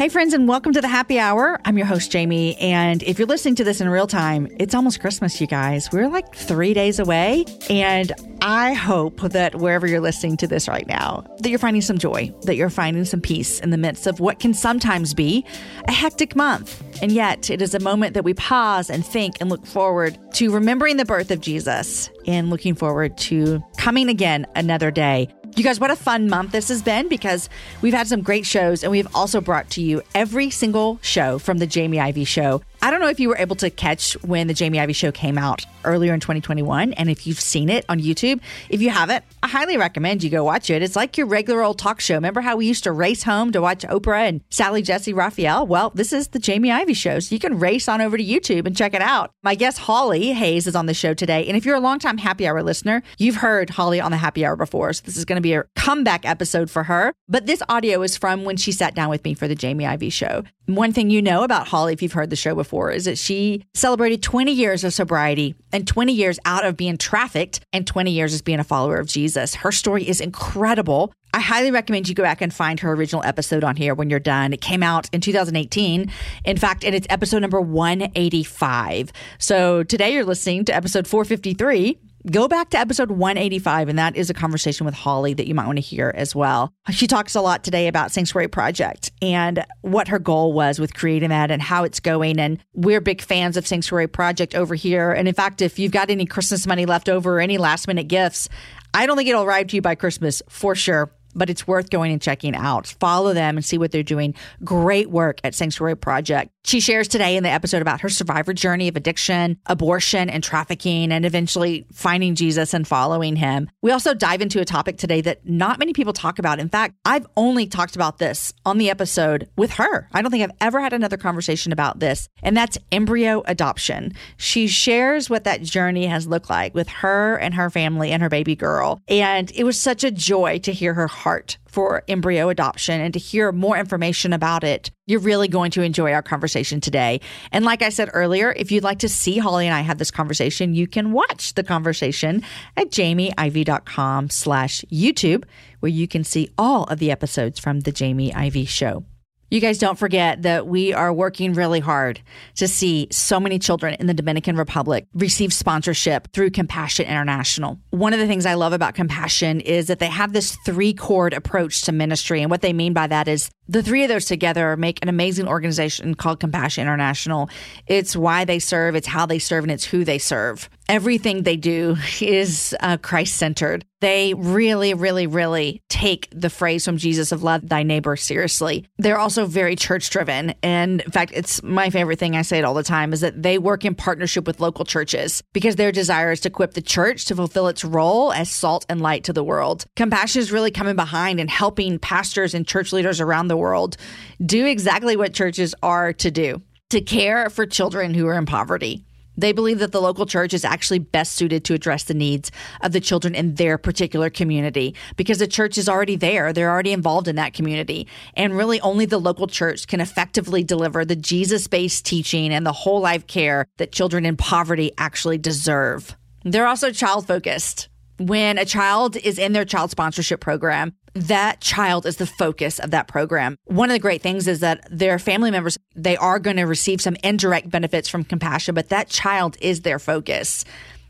Hey, friends, and welcome to the happy hour. I'm your host, Jamie. And if you're listening to this in real time, it's almost Christmas, you guys. We're like three days away. And I hope that wherever you're listening to this right now, that you're finding some joy, that you're finding some peace in the midst of what can sometimes be a hectic month. And yet, it is a moment that we pause and think and look forward to remembering the birth of Jesus and looking forward to coming again another day you guys, what a fun month this has been because we've had some great shows and we've also brought to you every single show from the Jamie Ivey Show. I don't know if you were able to catch when the Jamie Ivey Show came out earlier in 2021 and if you've seen it on YouTube. If you haven't, I highly recommend you go watch it. It's like your regular old talk show. Remember how we used to race home to watch Oprah and Sally Jessy Raphael? Well, this is the Jamie Ivey Show. So you can race on over to YouTube and check it out. My guest Holly Hayes is on the show today. And if you're a longtime happy hour listener, you've heard Holly on the happy hour before. So this is going to be a comeback episode for her. But this audio is from when she sat down with me for the Jamie Ivey Show. One thing you know about Holly, if you've heard the show before, is that she celebrated 20 years of sobriety and 20 years out of being trafficked and 20 years as being a follower of Jesus. Her story is incredible. I highly recommend you go back and find her original episode on here when you're done. It came out in 2018. In fact, and it's episode number 185. So today you're listening to episode 453 go back to episode 185 and that is a conversation with holly that you might want to hear as well she talks a lot today about sanctuary project and what her goal was with creating that and how it's going and we're big fans of sanctuary project over here and in fact if you've got any christmas money left over or any last minute gifts i don't think it'll arrive to you by christmas for sure but it's worth going and checking out. Follow them and see what they're doing. Great work at Sanctuary Project. She shares today in the episode about her survivor journey of addiction, abortion, and trafficking, and eventually finding Jesus and following him. We also dive into a topic today that not many people talk about. In fact, I've only talked about this on the episode with her. I don't think I've ever had another conversation about this, and that's embryo adoption. She shares what that journey has looked like with her and her family and her baby girl. And it was such a joy to hear her heart for embryo adoption and to hear more information about it, you're really going to enjoy our conversation today. And like I said earlier, if you'd like to see Holly and I have this conversation, you can watch the conversation at jamieivey.com slash YouTube, where you can see all of the episodes from the Jamie Ivey Show. You guys don't forget that we are working really hard to see so many children in the Dominican Republic receive sponsorship through Compassion International. One of the things I love about Compassion is that they have this three chord approach to ministry. And what they mean by that is the three of those together make an amazing organization called Compassion International. It's why they serve, it's how they serve, and it's who they serve everything they do is uh, Christ centered. They really, really, really take the phrase from Jesus of love thy neighbor seriously. They're also very church driven. And in fact, it's my favorite thing. I say it all the time is that they work in partnership with local churches because their desire is to equip the church to fulfill its role as salt and light to the world. Compassion is really coming behind and helping pastors and church leaders around the world do exactly what churches are to do to care for children who are in poverty. They believe that the local church is actually best suited to address the needs of the children in their particular community because the church is already there. They're already involved in that community. And really, only the local church can effectively deliver the Jesus based teaching and the whole life care that children in poverty actually deserve. They're also child focused when a child is in their child sponsorship program, that child is the focus of that program. One of the great things is that their family members, they are going to receive some indirect benefits from compassion, but that child is their focus.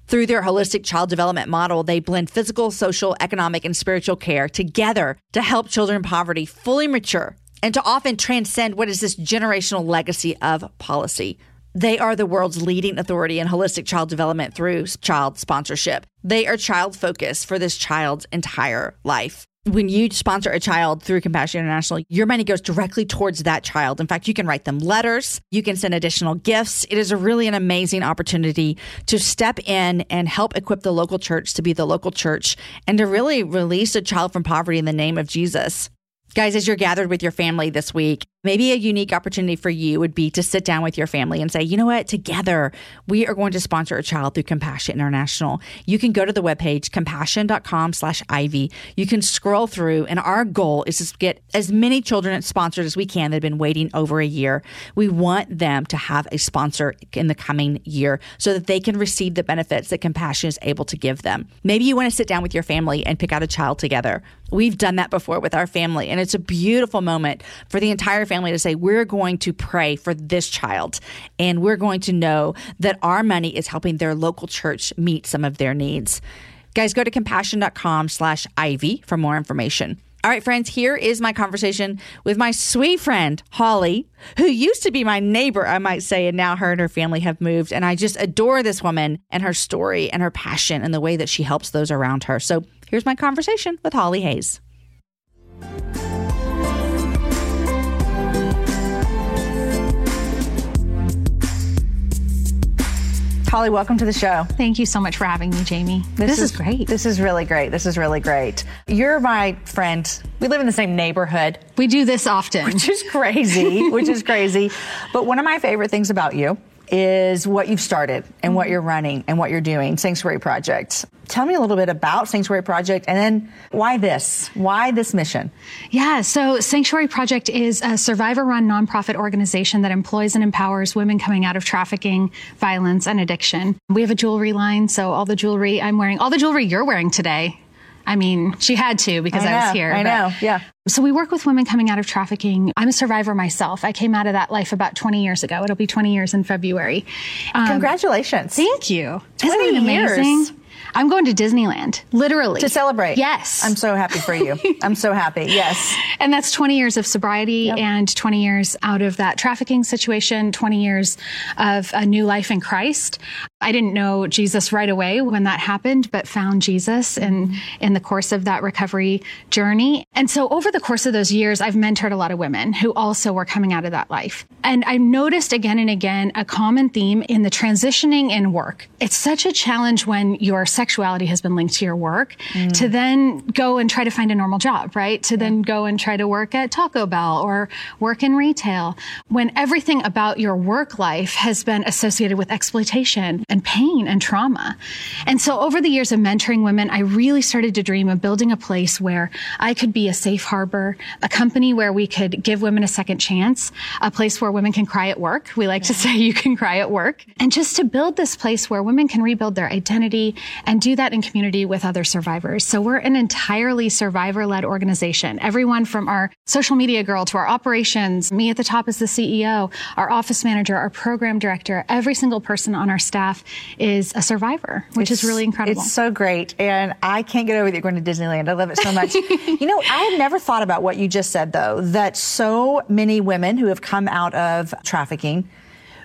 Through their holistic child development model, they blend physical, social, economic, and spiritual care together to help children in poverty fully mature and to often transcend what is this generational legacy of policy. They are the world's leading authority in holistic child development through child sponsorship. They are child focused for this child's entire life when you sponsor a child through Compassion International, your money goes directly towards that child. In fact, you can write them letters, you can send additional gifts. It is a really an amazing opportunity to step in and help equip the local church to be the local church and to really release a child from poverty in the name of Jesus. Guys, as you're gathered with your family this week, maybe a unique opportunity for you would be to sit down with your family and say, you know what, together we are going to sponsor a child through Compassion International. You can go to the webpage, compassion.com slash Ivey. You can scroll through, and our goal is to get as many children sponsored as we can that have been waiting over a year. We want them to have a sponsor in the coming year so that they can receive the benefits that Compassion is able to give them. Maybe you want to sit down with your family and pick out a child together. We've done that before with our family, and it's a beautiful moment for the entire family to say, We're going to pray for this child, and we're going to know that our money is helping their local church meet some of their needs. Guys, go to compassion.com slash Ivey for more information. All right, friends, here is my conversation with my sweet friend, Holly, who used to be my neighbor, I might say, and now her and her family have moved. And I just adore this woman and her story and her passion and the way that she helps those around her. So here's my conversation with Holly Hayes. Holly, welcome to the show. Thank you so much for having me, Jamie. This, this is, is, great. This is really great. This is really great. You're my friend. We live in the same neighborhood. We do this often. Which is crazy, which is crazy. But one of my favorite things about you is what you've started and what mm-hmm. you're running and what you're doing, Sanctuary Project. Tell me a little bit about Sanctuary Project and then why this? Why this mission? Yeah, so Sanctuary Project is a survivor run nonprofit organization that employs and empowers women coming out of trafficking, violence, and addiction. We have a jewelry line, so all the jewelry I'm wearing, all the jewelry you're wearing today, I mean, she had to because I, I was here. I know, yeah. So we work with women coming out of trafficking. I'm a survivor myself. I came out of that life about 20 years ago. It'll be 20 years in February. Um, Congratulations. Thank you. 20 Isn't it amazing? Years. I'm going to Disneyland, literally. To celebrate. Yes. I'm so happy for you. I'm so happy. Yes. And that's 20 years of sobriety yep. and 20 years out of that trafficking situation, 20 years of a new life in Christ. I didn't know Jesus right away when that happened, but found Jesus in, mm-hmm. in the course of that recovery journey. And so over the course of those years, I've mentored a lot of women who also were coming out of that life. And I noticed again and again a common theme in the transitioning in work. It's such a challenge when your sexuality has been linked to your work mm. to then go and try to find a normal job, right? To yeah. then go and try to work at Taco Bell or work in retail when everything about your work life has been associated with exploitation and pain and trauma. And so over the years of mentoring women, I really started to dream of building a place where I could be a safe harbor, a company where we could give women a second chance, a place where women can cry at work. We like yeah. to say you can cry at work. And just to build this place where women can rebuild their identity and do that in community with other survivors. So we're an entirely survivor led organization. Everyone from our social media girl to our operations, me at the top as the CEO, our office manager, our program director, every single person on our staff is a survivor, which it's, is really incredible. It's so great. And I can't get over that you're going to Disneyland. I love it so much. you know, I had never thought about what you just said, though, that so many women who have come out of trafficking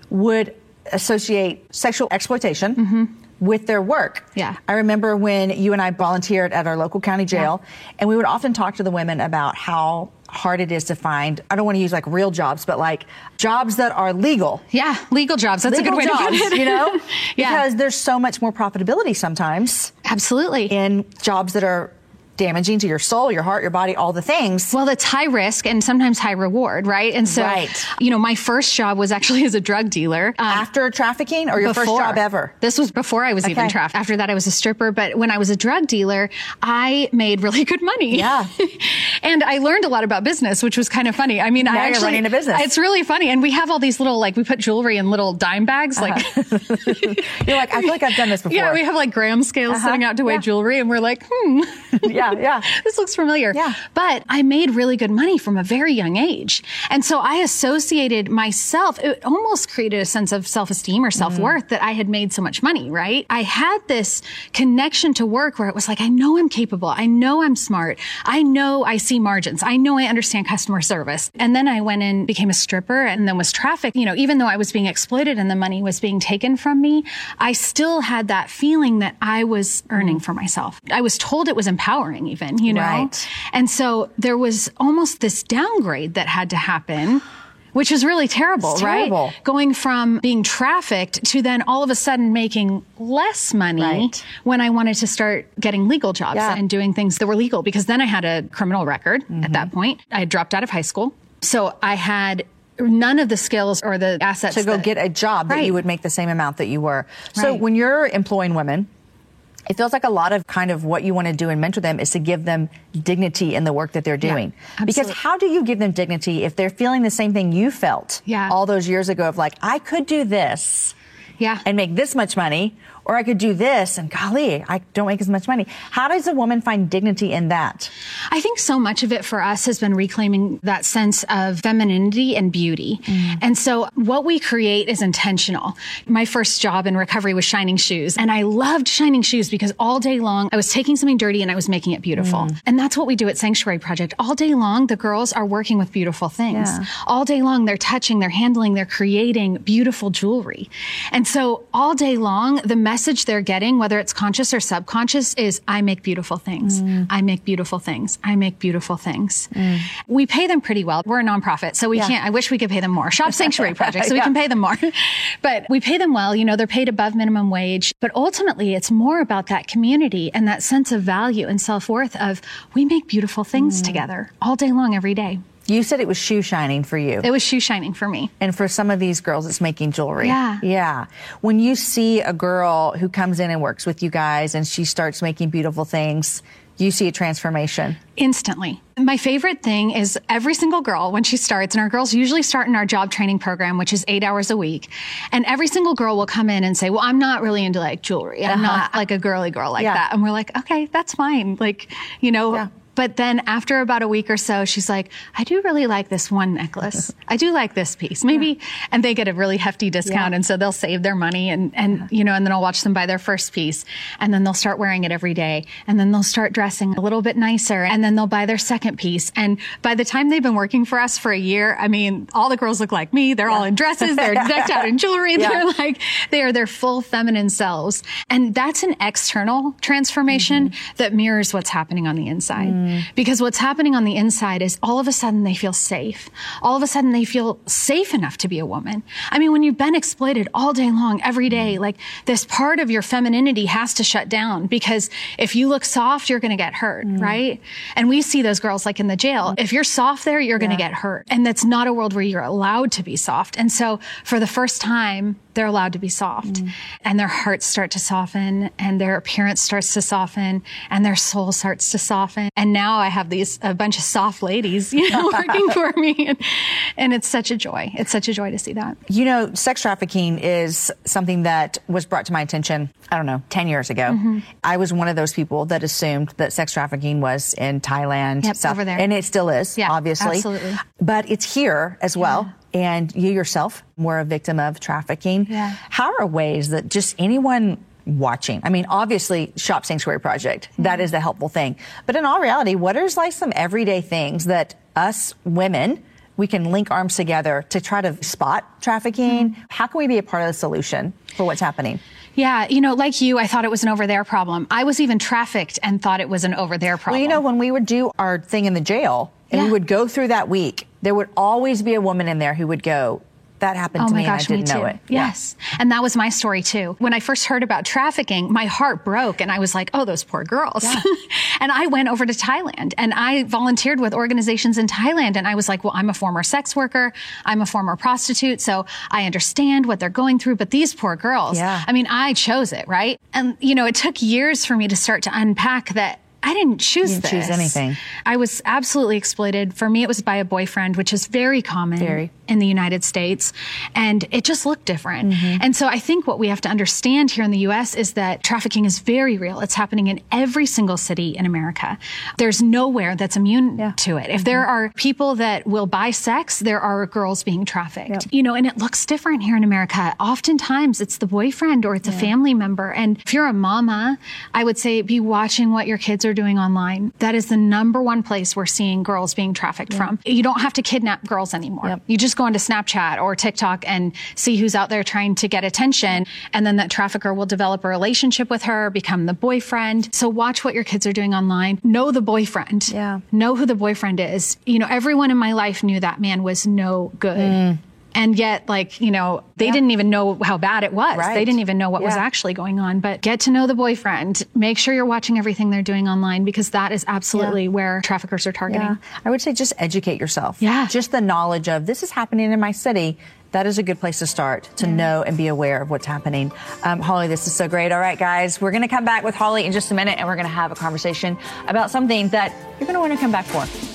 would associate sexual exploitation. Mm-hmm with their work. Yeah. I remember when you and I volunteered at our local county jail, yeah. and we would often talk to the women about how hard it is to find I don't want to use like real jobs, but like jobs that are legal. Yeah, legal jobs. That's legal a good way jobs, to put it. You know? yeah. Because there's so much more profitability sometimes. Absolutely. In jobs that are damaging to your soul, your heart, your body, all the things. Well, it's high risk and sometimes high reward, right? And so, right. you know, my first job was actually as a drug dealer. Um, After trafficking or your before. first job ever? This was before I was okay. even trafficked. After that, I was a stripper. But when I was a drug dealer, I made really good money. Yeah. and I learned a lot about business, which was kind of funny. I mean, now I actually, you're running a business. It's really funny. And we have all these little, like, we put jewelry in little dime bags. Like, uh-huh. you're like, I feel like I've done this before. Yeah, we have like gram scales uh-huh. setting out to weigh yeah. jewelry. And we're like, hmm. yeah. Yeah, yeah. this looks familiar. Yeah. But I made really good money from a very young age. And so I associated myself, it almost created a sense of self-esteem or self-worth mm. that I had made so much money, right? I had this connection to work where it was like, I know I'm capable. I know I'm smart. I know I see margins. I know I understand customer service. And then I went and became a stripper and then was trafficked. You know, even though I was being exploited and the money was being taken from me, I still had that feeling that I was earning for myself. I was told it was empowering even, you know? Right. And so there was almost this downgrade that had to happen which is really terrible, terrible, right? Going from being trafficked to then all of a sudden making less money right. when I wanted to start getting legal jobs yeah. and doing things that were legal because then I had a criminal record mm-hmm. at that point. I had dropped out of high school. So I had none of the skills or the assets to go that, get a job that you would make the same amount that you were. So right. when you're employing women, it feels like a lot of kind of what you want to do and mentor them is to give them dignity in the work that they're doing. Yeah, because how do you give them dignity if they're feeling the same thing you felt yeah. all those years ago of like, I could do this yeah. and make this much money, or I could do this and golly, I don't make as much money. How does a woman find dignity in that? I think so much of it for us has been reclaiming that sense of femininity and beauty. Mm. And so what we create is intentional. My first job in recovery was shining shoes. And I loved shining shoes because all day long I was taking something dirty and I was making it beautiful. Mm. And that's what we do at Sanctuary Project. All day long, the girls are working with beautiful things. Yeah. All day long, they're touching, they're handling, they're creating beautiful jewelry. And so all day long, the message they're getting, whether it's conscious or subconscious, is I make beautiful things. Mm. I make beautiful things. I make beautiful things. Mm. We pay them pretty well. We're a nonprofit, so we yeah. can't, I wish we could pay them more. Shop Sanctuary Project, so yeah. we can pay them more. but we pay them well. You know, they're paid above minimum wage. But ultimately, it's more about that community and that sense of value and self worth of we make beautiful things mm. together all day long, every day. You said it was shoe shining for you. It was shoe shining for me. And for some of these girls, it's making jewelry. Yeah. Yeah. When you see a girl who comes in and works with you guys and she starts making beautiful things, you see a transformation instantly. My favorite thing is every single girl when she starts, and our girls usually start in our job training program, which is eight hours a week. And every single girl will come in and say, Well, I'm not really into like jewelry. I'm uh-huh. not like a girly girl like yeah. that. And we're like, Okay, that's fine. Like, you know, yeah. But then after about a week or so, she's like, I do really like this one necklace. I do like this piece. Maybe, yeah. and they get a really hefty discount. Yeah. And so they'll save their money and, and, yeah. you know, and then I'll watch them buy their first piece and then they'll start wearing it every day. And then they'll start dressing a little bit nicer and then they'll buy their second piece. And by the time they've been working for us for a year, I mean, all the girls look like me. They're all in dresses. They're decked out in jewelry. They're like, they are their full feminine selves. And that's an external transformation mm-hmm. that mirrors what's happening on the inside. Mm. Because what's happening on the inside is all of a sudden they feel safe. All of a sudden they feel safe enough to be a woman. I mean, when you've been exploited all day long, every day, mm. like this part of your femininity has to shut down because if you look soft, you're going to get hurt, mm. right? And we see those girls like in the jail. If you're soft there, you're going to get hurt. And that's not a world where you're allowed to be soft. And so for the first time, they're allowed to be soft mm. and their hearts start to soften and their appearance starts to soften and their soul starts to soften. And now I have these, a bunch of soft ladies, you know, working for me. And, and it's such a joy. It's such a joy to see that. You know, sex trafficking is something that was brought to my attention, I don't know, 10 years ago. Mm-hmm. I was one of those people that assumed that sex trafficking was in Thailand, yep, South, over there. And it still is, yeah, obviously. Absolutely. But it's here as well. Yeah and you yourself were a victim of trafficking. Yeah. How are ways that just anyone watching? I mean, obviously, Shop Sanctuary Project, mm-hmm. that is the helpful thing. But in all reality, what are like some everyday things that us women, we can link arms together to try to spot trafficking? Mm-hmm. How can we be a part of the solution for what's happening? Yeah, you know, like you, I thought it was an over there problem. I was even trafficked and thought it was an over there problem. Well, you know, when we would do our thing in the jail and yeah. we would go through that week, there would always be a woman in there who would go, that happened oh to me gosh, and I didn't know it. Yes. Yeah. And that was my story too. When I first heard about trafficking, my heart broke and I was like, oh, those poor girls. Yeah. and I went over to Thailand and I volunteered with organizations in Thailand. And I was like, well, I'm a former sex worker. I'm a former prostitute. So I understand what they're going through. But these poor girls, yeah. I mean, I chose it, right? And, you know, it took years for me to start to unpack that I didn't choose didn't this. choose anything. I was absolutely exploited. For me, it was by a boyfriend, which is very common very. in the United States. And it just looked different. Mm-hmm. And so I think what we have to understand here in the U.S. is that trafficking is very real. It's happening in every single city in America. There's nowhere that's immune yeah. to it. If mm-hmm. there are people that will buy sex, there are girls being trafficked. Yep. You know, and it looks different here in America. Oftentimes it's the boyfriend or it's yeah. a family member. And if you're a mama, I would say be watching what your kids are doing online. That is the number one place we're seeing girls being trafficked yeah. from. You don't have to kidnap girls anymore. Yep. You just go onto Snapchat or TikTok and see who's out there trying to get attention. And then that trafficker will develop a relationship with her, become the boyfriend. So watch what your kids are doing online. Know the boyfriend. Yeah. Know who the boyfriend is. You know, everyone in my life knew that man was no good. Mm and yet like you know they yeah. didn't even know how bad it was right. they didn't even know what yeah. was actually going on but get to know the boyfriend make sure you're watching everything they're doing online because that is absolutely yeah. where traffickers are targeting i would say just educate yourself yeah just the knowledge of this is happening in my city that is a good place to start to know and be aware of what's happening. Um, Holly, this is so great. All right, guys, we're going to come back with Holly in just a minute and we're going to have a conversation about something that you're going to want to come back for.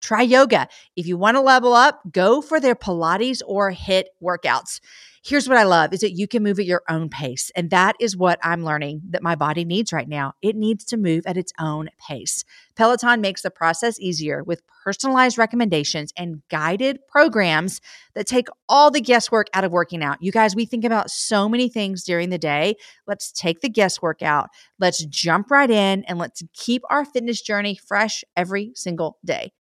Try yoga. If you want to level up, go for their Pilates or HIIT workouts. Here's what I love is that you can move at your own pace. And that is what I'm learning that my body needs right now. It needs to move at its own pace. Peloton makes the process easier with personalized recommendations and guided programs that take all the guesswork out of working out. You guys, we think about so many things during the day. Let's take the guesswork out. Let's jump right in and let's keep our fitness journey fresh every single day.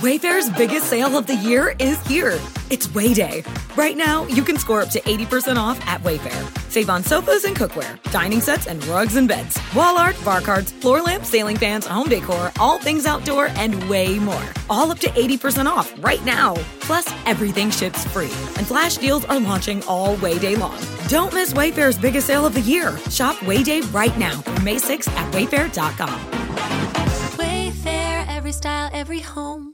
Wayfair's biggest sale of the year is here. It's Way Day. Right now, you can score up to 80% off at Wayfair. Save on sofas and cookware, dining sets and rugs and beds, wall art, bar cards, floor lamps, ceiling fans, home decor, all things outdoor, and way more. All up to 80% off right now. Plus, everything ships free. And flash deals are launching all Way Day long. Don't miss Wayfair's biggest sale of the year. Shop Way Day right now through May 6th at wayfair.com. Wayfair, every style, every home.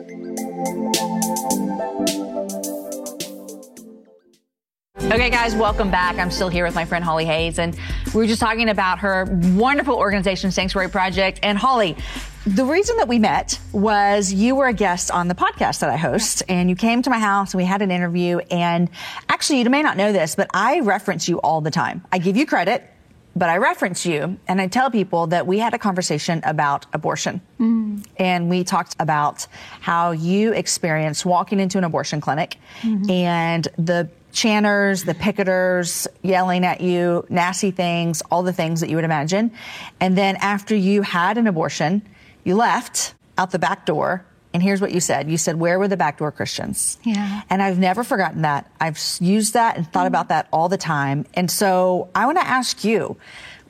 Okay, guys, welcome back. I'm still here with my friend Holly Hayes, and we were just talking about her wonderful organization, Sanctuary Project. And Holly, the reason that we met was you were a guest on the podcast that I host, and you came to my house and we had an interview. And actually, you may not know this, but I reference you all the time. I give you credit, but I reference you and I tell people that we had a conversation about abortion. Mm. And we talked about how you experienced walking into an abortion clinic mm-hmm. and the chanters, the picketers yelling at you, nasty things, all the things that you would imagine. And then after you had an abortion, you left out the back door And here's what you said. You said, where were the backdoor Christians? Yeah. And I've never forgotten that. I've used that and thought mm. about that all the time. And so I want to ask you,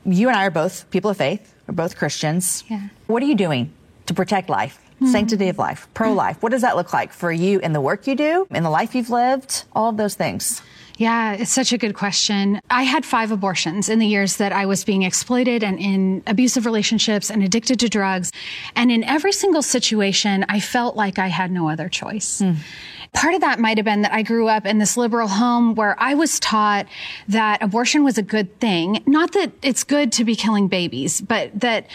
you and I are both people of faith. We're both Christians. Yeah. What are you doing to protect life? Mm-hmm. Sanctity of life, pro life. What does that look like for you in the work you do, in the life you've lived, all of those things? Yeah, it's such a good question. I had five abortions in the years that I was being exploited and in abusive relationships and addicted to drugs. And in every single situation, I felt like I had no other choice. Mm. Part of that might have been that I grew up in this liberal home where I was taught that abortion was a good thing. Not that it's good to be killing babies, but that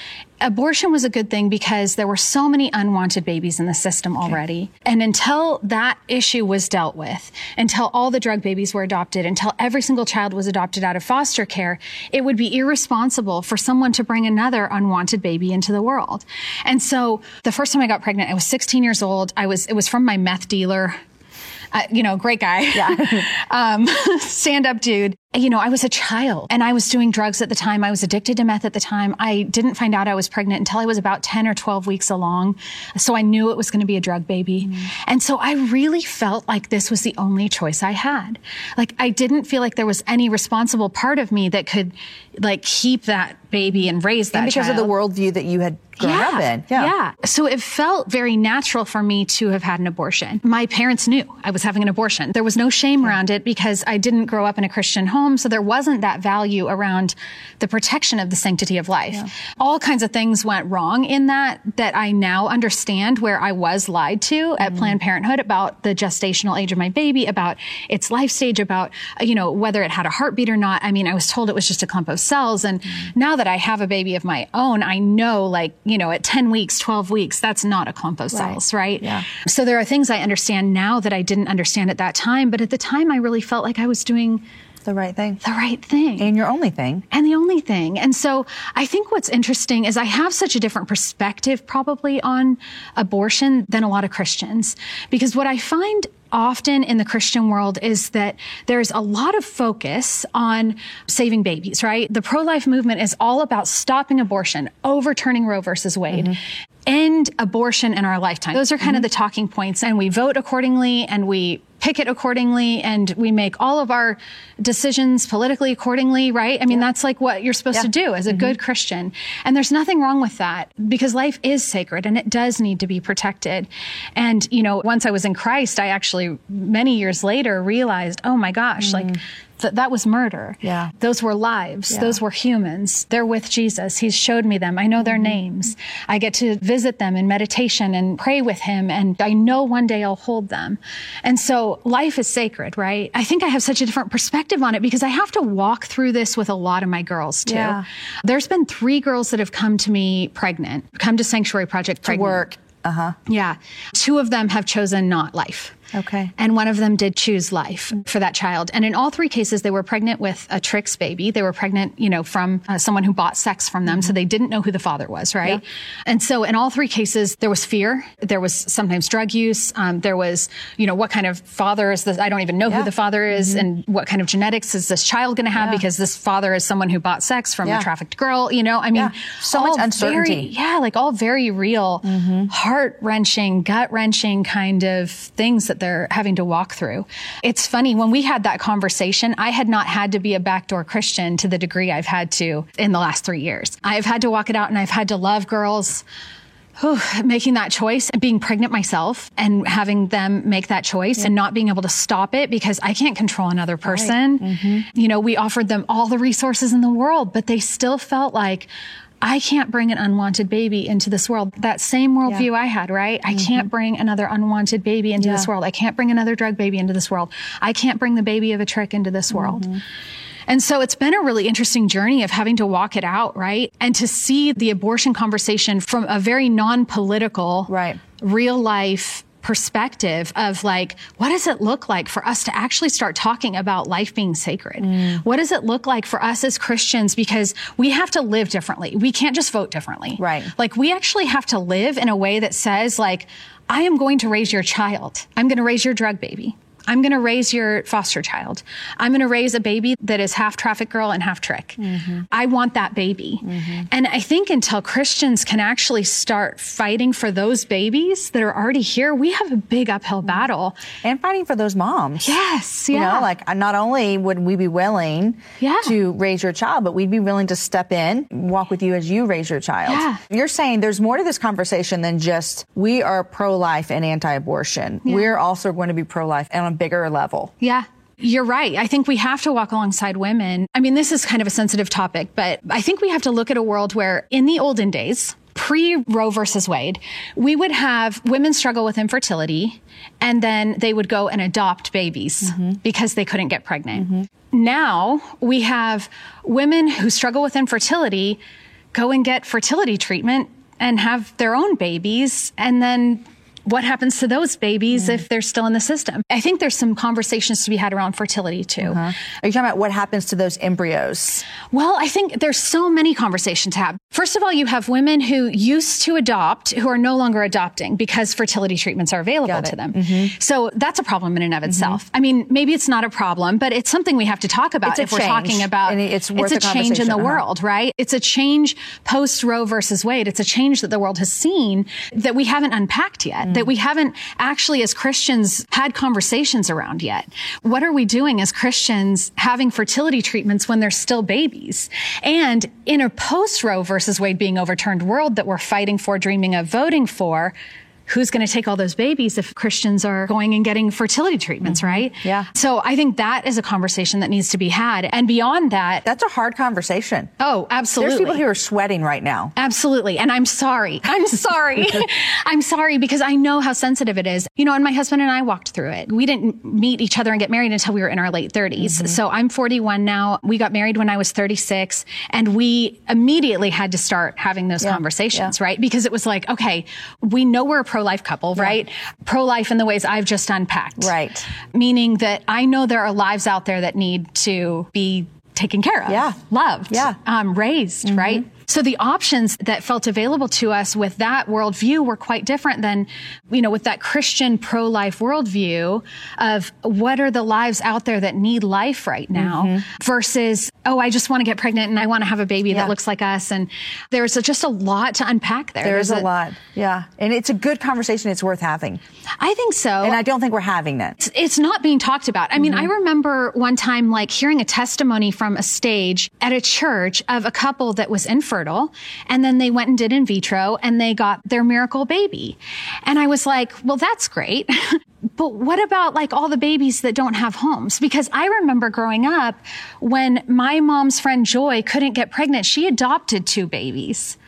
abortion was a good thing because there were so many unwanted babies in the system already. Okay. And until that issue was dealt with, until all the drug babies were adopted, until every single child was adopted out of foster care, it would be irresponsible for someone to bring another unwanted baby into the world. And so the first time I got pregnant, I was 16 years old. I was, it was from my meth dealer. Uh, you know, great guy. Yeah. um, stand up dude you know, I was a child and I was doing drugs at the time. I was addicted to meth at the time. I didn't find out I was pregnant until I was about 10 or 12 weeks along. So I knew it was going to be a drug baby. Mm. And so I really felt like this was the only choice I had. Like I didn't feel like there was any responsible part of me that could like keep that baby and raise that and because child. of the worldview that you had grown yeah, up in. Yeah. yeah. So it felt very natural for me to have had an abortion. My parents knew I was having an abortion. There was no shame yeah. around it because I didn't grow up in a Christian home home. So there wasn't that value around the protection of the sanctity of life. Yeah. All kinds of things went wrong in that, that I now understand where I was lied to at mm Planned Parenthood about the gestational age of my baby, about its life stage, about, you know, whether it had a heartbeat or not. I mean, I was told it was just a clump of cells. And mm now that I have a baby of my own, I know like, you know, at 10 weeks, 12 weeks, that's not a clump of cells, right? right? Yeah. So there are things I understand now that I didn't understand at that time. But at the time, I really felt like I was doing the right thing. The right thing. And your only thing. And the only thing. And so I think what's interesting is I have such a different perspective probably on abortion than a lot of Christians. Because what I find often in the Christian world is that there's a lot of focus on saving babies, right? The pro-life movement is all about stopping abortion, overturning Roe versus Wade. Mm-hmm. End abortion in our lifetime. Those are kind mm-hmm. of the talking points and we vote accordingly and we picket accordingly and we make all of our decisions politically accordingly, right? I mean, yeah. that's like what you're supposed yeah. to do as a mm-hmm. good Christian. And there's nothing wrong with that because life is sacred and it does need to be protected. And, you know, once I was in Christ, I actually many years later realized, oh my gosh, mm-hmm. like Th- that was murder. Yeah. Those were lives. Yeah. Those were humans. They're with Jesus. He's showed me them. I know their mm-hmm. names. I get to visit them in meditation and pray with him. And I know one day I'll hold them. And so life is sacred, right? I think I have such a different perspective on it because I have to walk through this with a lot of my girls too. Yeah. There's been three girls that have come to me pregnant, come to Sanctuary Project pregnant. To work. Uh huh. Yeah. Two of them have chosen not life. Okay. And one of them did choose life for that child. And in all three cases, they were pregnant with a tricks baby. They were pregnant, you know, from uh, someone who bought sex from them. Mm-hmm. So they didn't know who the father was, right? Yeah. And so in all three cases, there was fear. There was sometimes drug use. Um, there was, you know, what kind of father is this? I don't even know yeah. who the father is mm-hmm. and what kind of genetics is this child going to have yeah. because this father is someone who bought sex from a trafficked girl, you know? I mean, so much uncertainty. Very, yeah, like all very real, mm-hmm. heart wrenching, gut wrenching kind of things that they're having to walk walk through. It's funny, when we had that conversation, I had not had to be a backdoor Christian to the degree I've had to in the last three years. I've had to walk it out and I've had to love girls. Whew, making that choice and being pregnant myself and having them make that choice yeah. and not being able to stop it because I can't control another person. Right. Mm-hmm. You know, we offered them all the resources in the world, but they still felt like, I can't bring an unwanted baby into this world. That same worldview yeah. I had, right? Mm-hmm. I can't bring another unwanted baby into yeah. this world. I can't bring another drug baby into this world. I can't bring the baby of a trick into this world. Mm-hmm. And so it's been a really interesting journey of having to walk it out, right? And to see the abortion conversation from a very non-political, right. real life perspective of like, what does it look like for us to actually start talking about life being sacred? Mm. What does it look like for us as Christians? Because we have to live differently. We can't just vote differently. Right. Like we actually have to live in a way that says like, I am going to raise your child. I'm going to raise your drug baby. I'm going to raise your foster child. I'm going to raise a baby that is half traffic girl and half trick. Mm-hmm. I want that baby. Mm-hmm. And I think until Christians can actually start fighting for those babies that are already here, we have a big uphill battle. And fighting for those moms. Yes. Yeah. You know, like not only would we be willing yeah. to raise your child, but we'd be willing to step in, walk with you as you raise your child. Yeah. You're saying there's more to this conversation than just we are pro life and anti abortion. Yeah. We're also going to be pro life on a bigger level. Yeah. You're right. I think we have to walk alongside women. I mean, this is kind of a sensitive topic, but I think we have to look at a world where in the olden days, pre Roe versus Wade, we would have women struggle with infertility and then they would go and adopt babies mm-hmm. because they couldn't get pregnant. Mm-hmm. Now we have women who struggle with infertility go and get fertility treatment and have their own babies and then what happens to those babies mm. if they're still in the system? I think there's some conversations to be had around fertility too. Uh-huh. Are you talking about what happens to those embryos? Well, I think there's so many conversations to have. First of all, you have women who used to adopt who are no longer adopting because fertility treatments are available to them. Mm-hmm. So that's a problem in and of mm-hmm. itself. Mm-hmm. I mean, maybe it's not a problem, but it's something we have to talk about if we're talking about and it's, it's a change in the uh-huh. world, right? It's a change post Roe versus Wade. It's a change that the world has seen that we haven't unpacked yet. That we haven't actually as Christians had conversations around yet. What are we doing as Christians having fertility treatments when they're still babies? And in a post Roe versus Wade being overturned world that we're fighting for, dreaming of voting for, who's going to take all those babies if Christians are going and getting fertility treatments, mm-hmm. right? Yeah. So I think that is a conversation that needs to be had. And beyond that, that's a hard conversation. Oh, absolutely. There's people who are sweating right now. Absolutely. And I'm sorry. I'm sorry. I'm sorry because I know how sensitive it is. You know, and my husband and I walked through it. We didn't meet each other and get married until we were in our late 30s. Mm-hmm. So I'm 41 now. We got married when I was 36 and we immediately had to start having those yeah. conversations, yeah. right? Because it was like, okay, we know we're a pro-life couple, yeah. right? Pro-life in the ways I've just unpacked. Right. Meaning that I know there are lives out there that need to be taken care of, yeah. loved, yeah. Um, raised, mm-hmm. right? So the options that felt available to us with that worldview were quite different than, you know, with that Christian pro-life worldview of what are the lives out there that need life right now mm-hmm. versus, oh, I just want to get pregnant and I want to have a baby yeah. that looks like us. And there's a, just a lot to unpack there. There's, there's a, a, lot. Yeah. And it's a good conversation. It's worth having. I think so. And I don't think we're having that. It's, it's not being talked about. I mm-hmm. mean, I remember one time like hearing a testimony from a stage at a church of a couple that was infertile fertile. And then they went and did in vitro and they got their miracle baby. And I was like, well, that's great. but what about like all the babies that don't have homes? Because I remember growing up when my mom's friend Joy couldn't get pregnant, she adopted two babies.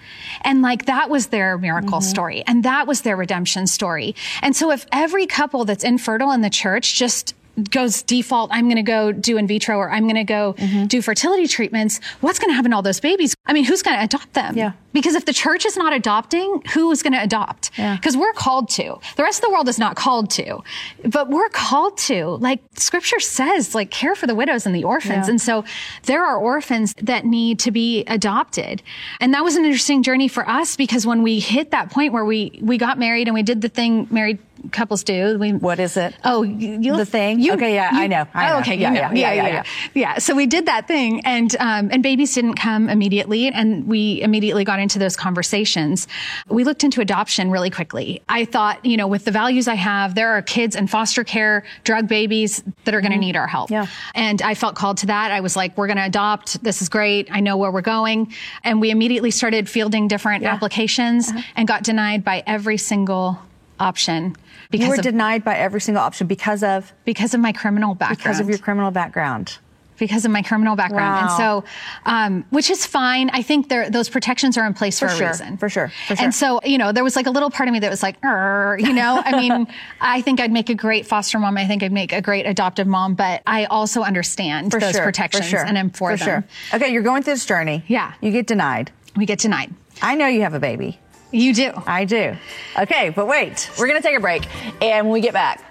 And like that was their miracle mm-hmm. story and that was their redemption story. And so if every couple that's infertile in the church just goes default, I'm going to go do in vitro or I'm going to go mm-hmm. do fertility treatments, what's going to happen to all those babies? I mean, who's going to adopt them? Yeah. Because if the church is not adopting, who is going to adopt? Because yeah. we're called to. The rest of the world is not called to, but we're called to. Like scripture says, like care for the widows and the orphans. Yeah. And so there are orphans that need to be adopted. And that was an interesting journey for us because when we hit that point where we, we got married and we did the thing married couples do. We, what is it? Oh, you, the thing. You, okay, yeah, you, I know. I know. Oh, okay, yeah, yeah, yeah, yeah, yeah, yeah. So we did that thing, and um, and babies didn't come immediately, and we immediately got into those conversations. We looked into adoption really quickly. I thought, you know, with the values I have, there are kids in foster care, drug babies that are going to mm-hmm. need our help. Yeah. And I felt called to that. I was like, we're going to adopt. This is great. I know where we're going, and we immediately started fielding different yeah. applications uh-huh. and got denied by every single option. Because you were of, denied by every single option because of because of my criminal background. Because of your criminal background. Because of my criminal background, wow. and so, um, which is fine. I think there, those protections are in place for, for sure, a reason. For sure, for sure. And so, you know, there was like a little part of me that was like, you know, I mean, I think I'd make a great foster mom. I think I'd make a great adoptive mom, but I also understand for those sure, protections sure, and I'm for, for them. Sure. Okay, you're going through this journey. Yeah. You get denied. We get denied. I know you have a baby. You do. I do. Okay, but wait, we're going to take a break. And when we get back,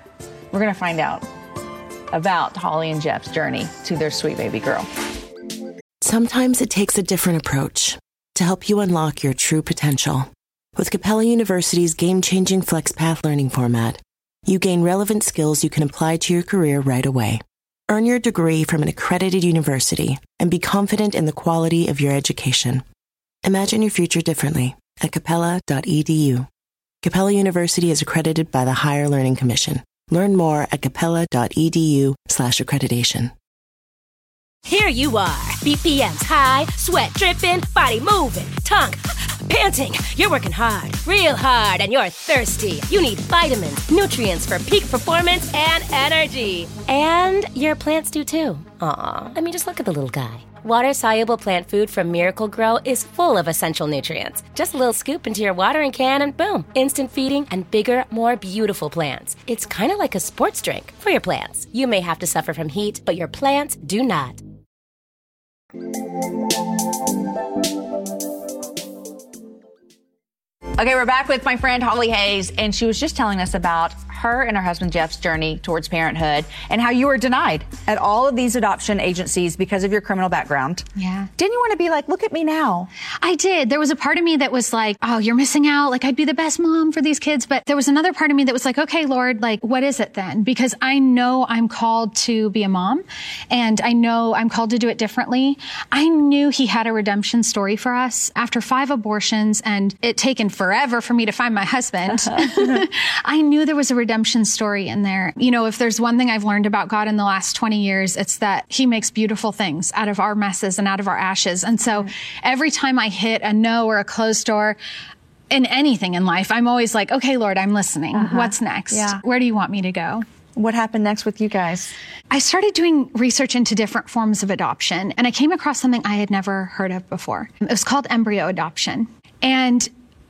we're going to find out about Holly and Jeff's journey to their sweet baby girl. Sometimes it takes a different approach to help you unlock your true potential. With Capella University's game changing FlexPath learning format, you gain relevant skills you can apply to your career right away. Earn your degree from an accredited university and be confident in the quality of your education. Imagine your future differently at capella.edu. Capella University is accredited by the Higher Learning Commission. Learn more at capella.edu slash accreditation. Here you are, BPM's high, sweat dripping, body moving, tongue panting. You're working hard, real hard, and you're thirsty. You need vitamins, nutrients for peak performance and energy. And your plants do too. Aw, I mean, just look at the little guy. Water soluble plant food from Miracle-Gro is full of essential nutrients. Just a little scoop into your watering can and boom, instant feeding and bigger, more beautiful plants. It's kind of like a sports drink for your plants. You may have to suffer from heat, but your plants do not. Okay, we're back with my friend Holly Hayes, and she was just telling us about her and her husband Jeff's journey towards parenthood and how you were denied at all of these adoption agencies because of your criminal background. Yeah. Didn't you want to be like, look at me now? I did. There was a part of me that was like, oh, you're missing out. Like, I'd be the best mom for these kids. But there was another part of me that was like, okay, Lord, like, what is it then? Because I know I'm called to be a mom and I know I'm called to do it differently. I knew He had a redemption story for us after five abortions and it taken forever for me to find my husband. I knew there was a redemption story in there. You know, if there's one thing I've learned about God in the last 20 years, it's that He makes beautiful things out of our messes and out of our ashes. And so mm-hmm. every time I hit a no or a closed door, in anything in life, I'm always like, okay, Lord, I'm listening. Uh-huh. What's next? Yeah. Where do you want me to go? What happened next with you guys? I started doing research into different forms of adoption, and I came across something I had never heard of before. It was called embryo adoption. And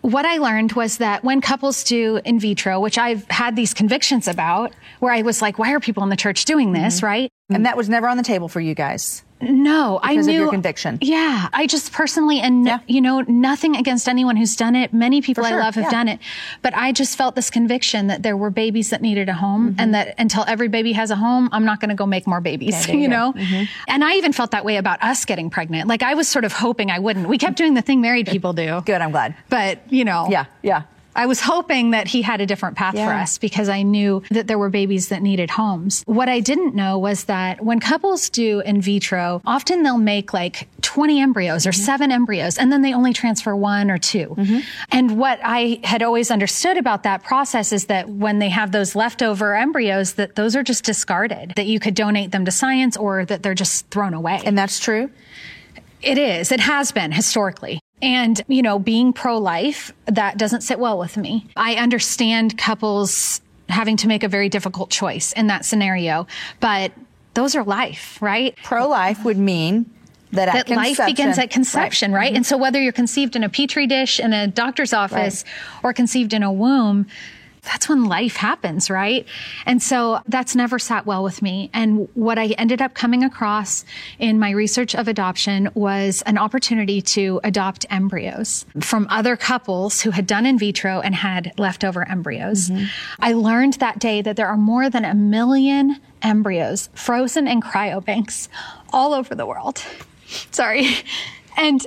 what I learned was that when couples do in vitro, which I've had these convictions about, where I was like, why are people in the church doing this, mm-hmm. right? And that was never on the table for you guys. No, I Because of knew your conviction. Yeah, I just personally, and Yeah. you know, nothing against anyone who's done it. Many people sure, I love have yeah. done it, but I just felt this conviction that there were babies that needed a home, Mm-hmm. and that until every baby has a home, I'm not going to go make more babies. there you go. Mm-hmm. know, and I even felt that way about us getting pregnant. Like I was sort of hoping I wouldn't. We kept doing the thing married people do. Good, I'm glad. But you know, Yeah, yeah. I was hoping that he had a different path for us because I knew that there were babies that needed homes. What I didn't know was that when couples do in vitro, often they'll make like 20 embryos or seven embryos, and then they only transfer one or 2 mm-hmm. And what I had always understood about that process is that when they have those leftover embryos, that those are just discarded, that you could donate them to science or that they're just thrown away. And that's true? It is. It has been historically. And, you know, being pro life, that doesn't sit well with me. I understand couples having to make a very difficult choice in that scenario, but those are life, right? Pro life would mean that, that life begins at conception, right? And so whether you're conceived in a petri dish in a doctor's office or conceived in a womb, that's when life happens, right? And so that's never sat well with me. And what I ended up coming across in my research of adoption was an opportunity to adopt embryos from other couples who had done in vitro and had leftover embryos. Mm-hmm. I learned that day that there are more than a million embryos frozen in cryobanks all over the world. Sorry. And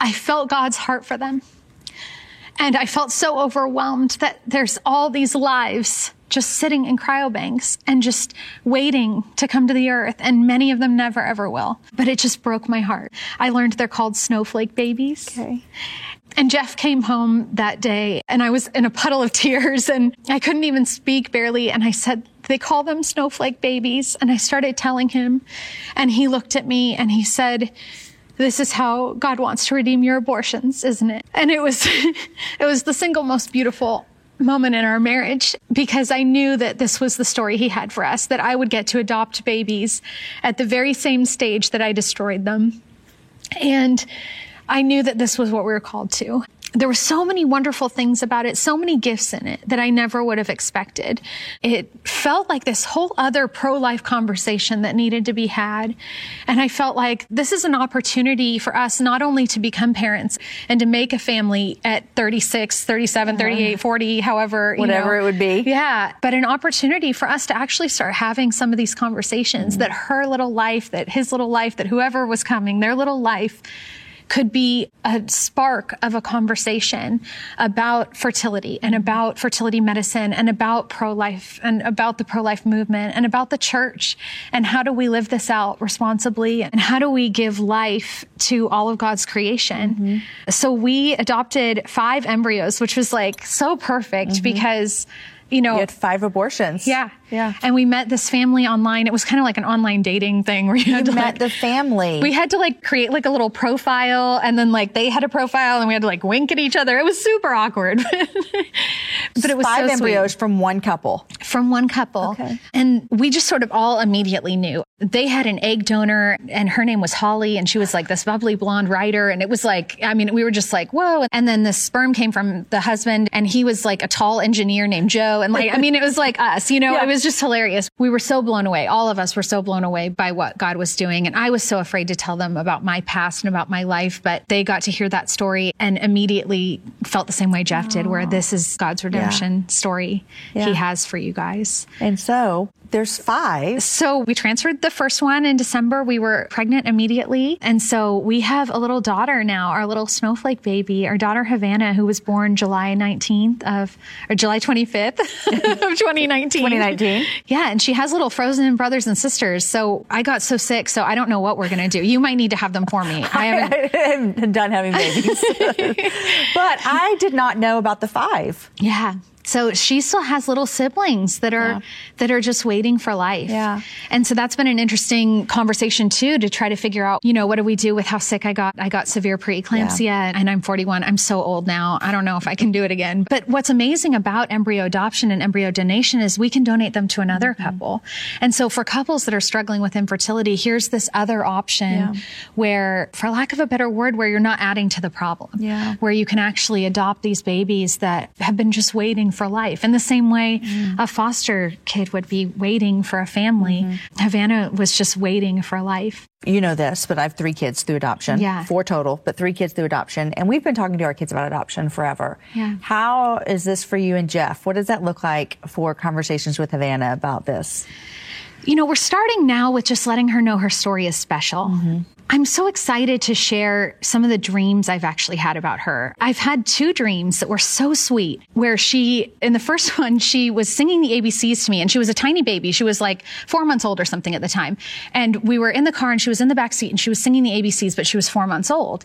I felt God's heart for them. And I felt so overwhelmed that there's all these lives just sitting in cryobanks and just waiting to come to the earth. And many of them never ever will. But it just broke my heart. I learned they're called snowflake babies. Okay. And Jeff came home that day and I was in a puddle of tears and I couldn't even speak barely. And I said, they call them snowflake babies. And I started telling him and he looked at me and he said, this is how God wants to redeem your abortions, isn't it? And it was, it was the single most beautiful moment in our marriage because I knew that this was the story he had for us, that I would get to adopt babies at the very same stage that I destroyed them. And I knew that this was what we were called to. There were so many wonderful things about it, so many gifts in it that I never would have expected. It felt like this whole other pro life conversation that needed to be had. And I felt like this is an opportunity for us not only to become parents and to make a family at 36, 37, 38, 40, however, you Whatever know. it would be. Yeah. But an opportunity for us to actually start having some of these conversations that her little life, that his little life, that whoever was coming, their little life could be a spark of a conversation about fertility and about fertility medicine and about pro-life and about the pro-life movement and about the church and how do we live this out responsibly and how do we give life to all of God's creation. Mm-hmm. So we adopted five embryos, which was like so perfect mm-hmm. because you know, you had five abortions. Yeah. Yeah. And we met this family online. It was kind of like an online dating thing where you, you had to met like, the family. We had to like create like a little profile and then like they had a profile and we had to like wink at each other. It was super awkward. but it was five so embryos sweet. from one couple. From one couple. Okay. And we just sort of all immediately knew. They had an egg donor and her name was Holly and she was like this bubbly blonde writer. And it was like, I mean, we were just like, whoa. And then the sperm came from the husband and he was like a tall engineer named Joe. And like, I mean, it was like us, you know, yeah. it was just hilarious. We were so blown away. All of us were so blown away by what God was doing. And I was so afraid to tell them about my past and about my life, but they got to hear that story and immediately felt the same way Jeff did, where this is God's redemption yeah. story yeah. he has for you guys. And so there's five. So we transferred the first one in December. We were pregnant immediately. And so we have a little daughter now, our little snowflake baby, our daughter Havana, who was born July 19th of, or July 25th of 2019. 2019. Yeah. And she has little frozen brothers and sisters. So I got so sick. So I don't know what we're going to do. You might need to have them for me. I haven't, I haven't done having babies, but I did not know about the five. Yeah. So she still has little siblings that are yeah. that are just waiting for life. Yeah. And so that's been an interesting conversation too to try to figure out, you know, what do we do with how sick I got? I got severe preeclampsia yeah. and I'm 41. I'm so old now. I don't know if I can do it again. But what's amazing about embryo adoption and embryo donation is we can donate them to another mm-hmm. couple. And so for couples that are struggling with infertility, here's this other option yeah. where for lack of a better word where you're not adding to the problem. Yeah. Where you can actually adopt these babies that have been just waiting for life. In the same way mm. a foster kid would be waiting for a family, mm-hmm. Havana was just waiting for life. You know this, but I have three kids through adoption. Yeah. Four total, but three kids through adoption. And we've been talking to our kids about adoption forever. Yeah. How is this for you and Jeff? What does that look like for conversations with Havana about this? You know, we're starting now with just letting her know her story is special. Mm-hmm. I'm so excited to share some of the dreams I've actually had about her. I've had two dreams that were so sweet where she, in the first one, she was singing the ABCs to me and she was a tiny baby. She was like four months old or something at the time. And we were in the car and she was in the back seat and she was singing the ABCs, but she was four months old.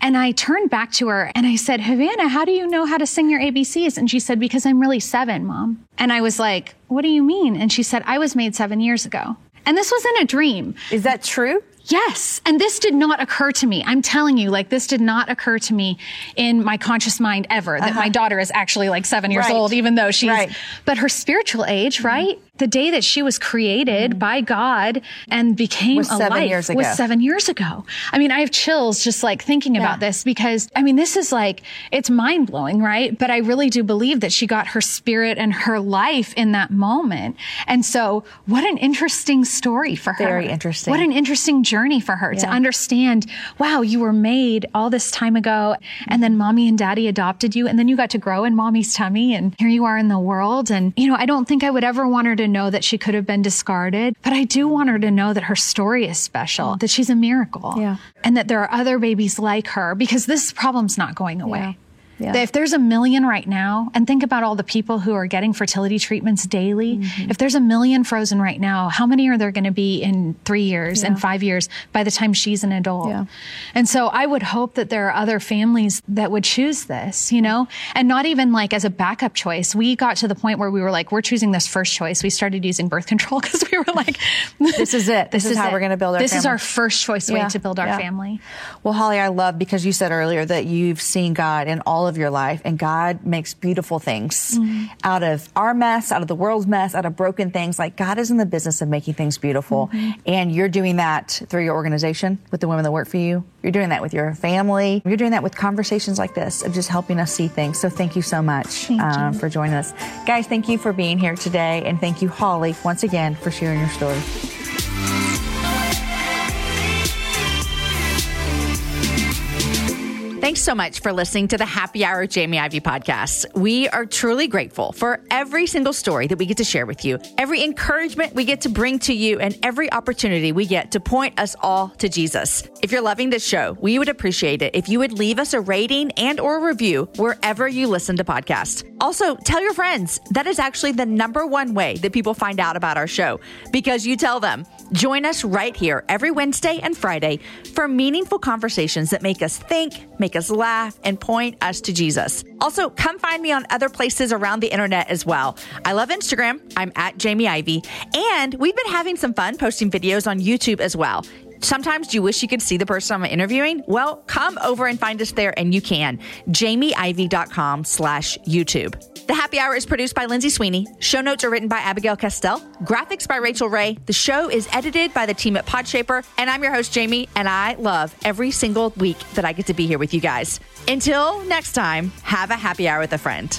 And I turned back to her and I said, Havana, how do you know how to sing your ABCs? And she said, because I'm really seven, mom. And I was like, what do you mean? And she said, I was made seven years ago. And this was in a dream. Is that true? Yes. And this did not occur to me. I'm telling you, like, this did not occur to me in my conscious mind ever that uh-huh. my daughter is actually like seven years right. old, even though she's, right. but her spiritual age, mm-hmm. right? the day that she was created mm by God and became was seven life years ago. was seven years ago. I mean, I have chills just like thinking yeah. about this because I mean, this is like, it's mind blowing, right? But I really do believe that she got her spirit and her life in that moment. And so what an interesting story for her. Very interesting. What an interesting journey for her yeah. to understand, wow, you were made all this time ago and then mommy and daddy adopted you and then you got to grow in mommy's tummy and here you are in the world. And, you know, I don't think I would ever want her to to know that she could have been discarded, but I do want her to know that her story is special, that she's a miracle, yeah. and that there are other babies like her because this problem's not going away. Yeah. Yeah. If there's a million right now, and think about all the people who are getting fertility treatments daily. Mm-hmm. If there's a million frozen right now, how many are there going to be in three years yeah. and five years by the time she's an adult? Yeah. And so I would hope that there are other families that would choose this, you know, and not even like as a backup choice. We got to the point where we were like, we're choosing this first choice. We started using birth control because we were like, this is it. This, this is, is, how it. we're going to build our This family. is our first choice way to build our family. Well, Holly, I love because you said earlier that you've seen God in all of your life and God makes beautiful things mm-hmm. out of our mess, out of the world's mess, out of broken things. Like God is in the business of making things beautiful. Mm-hmm. And you're doing that through your organization with the women that work for you. You're doing that with your family. You're doing that with conversations like this of just helping us see things. So thank you so much um, for joining us. Guys, thank you for being here today. And thank you, Holly, once again for sharing your story. Thanks so much for listening to the Happy Hour Jamie Ivey podcast. We are truly grateful for every single story that we get to share with you, every encouragement we get to bring to you, and every opportunity we get to point us all to Jesus. If you're loving this show, we would appreciate it if you would leave us a rating and or review wherever you listen to podcasts. Also, tell your friends. That is actually the number one way that people find out about our show because you tell them. Join us right here every Wednesday and Friday for meaningful conversations that make us think, make us laugh, and point us to Jesus. Also, come find me on other places around the internet as well. I love Instagram. I'm at Jamie Ivey. And we've been having some fun posting videos on YouTube as well. Sometimes you wish you could see the person I'm interviewing? Well, come over and find us there and you can. jamieivey.com slash YouTube. The Happy Hour is produced by Lindsay Sweeney. Show notes are written by Abigail Castell. Graphics by Rachel Ray. The show is edited by the team at Podshaper. And I'm your host, Jamie, and I love every single week that I get to be here with you guys. Until next time, have a happy hour with a friend.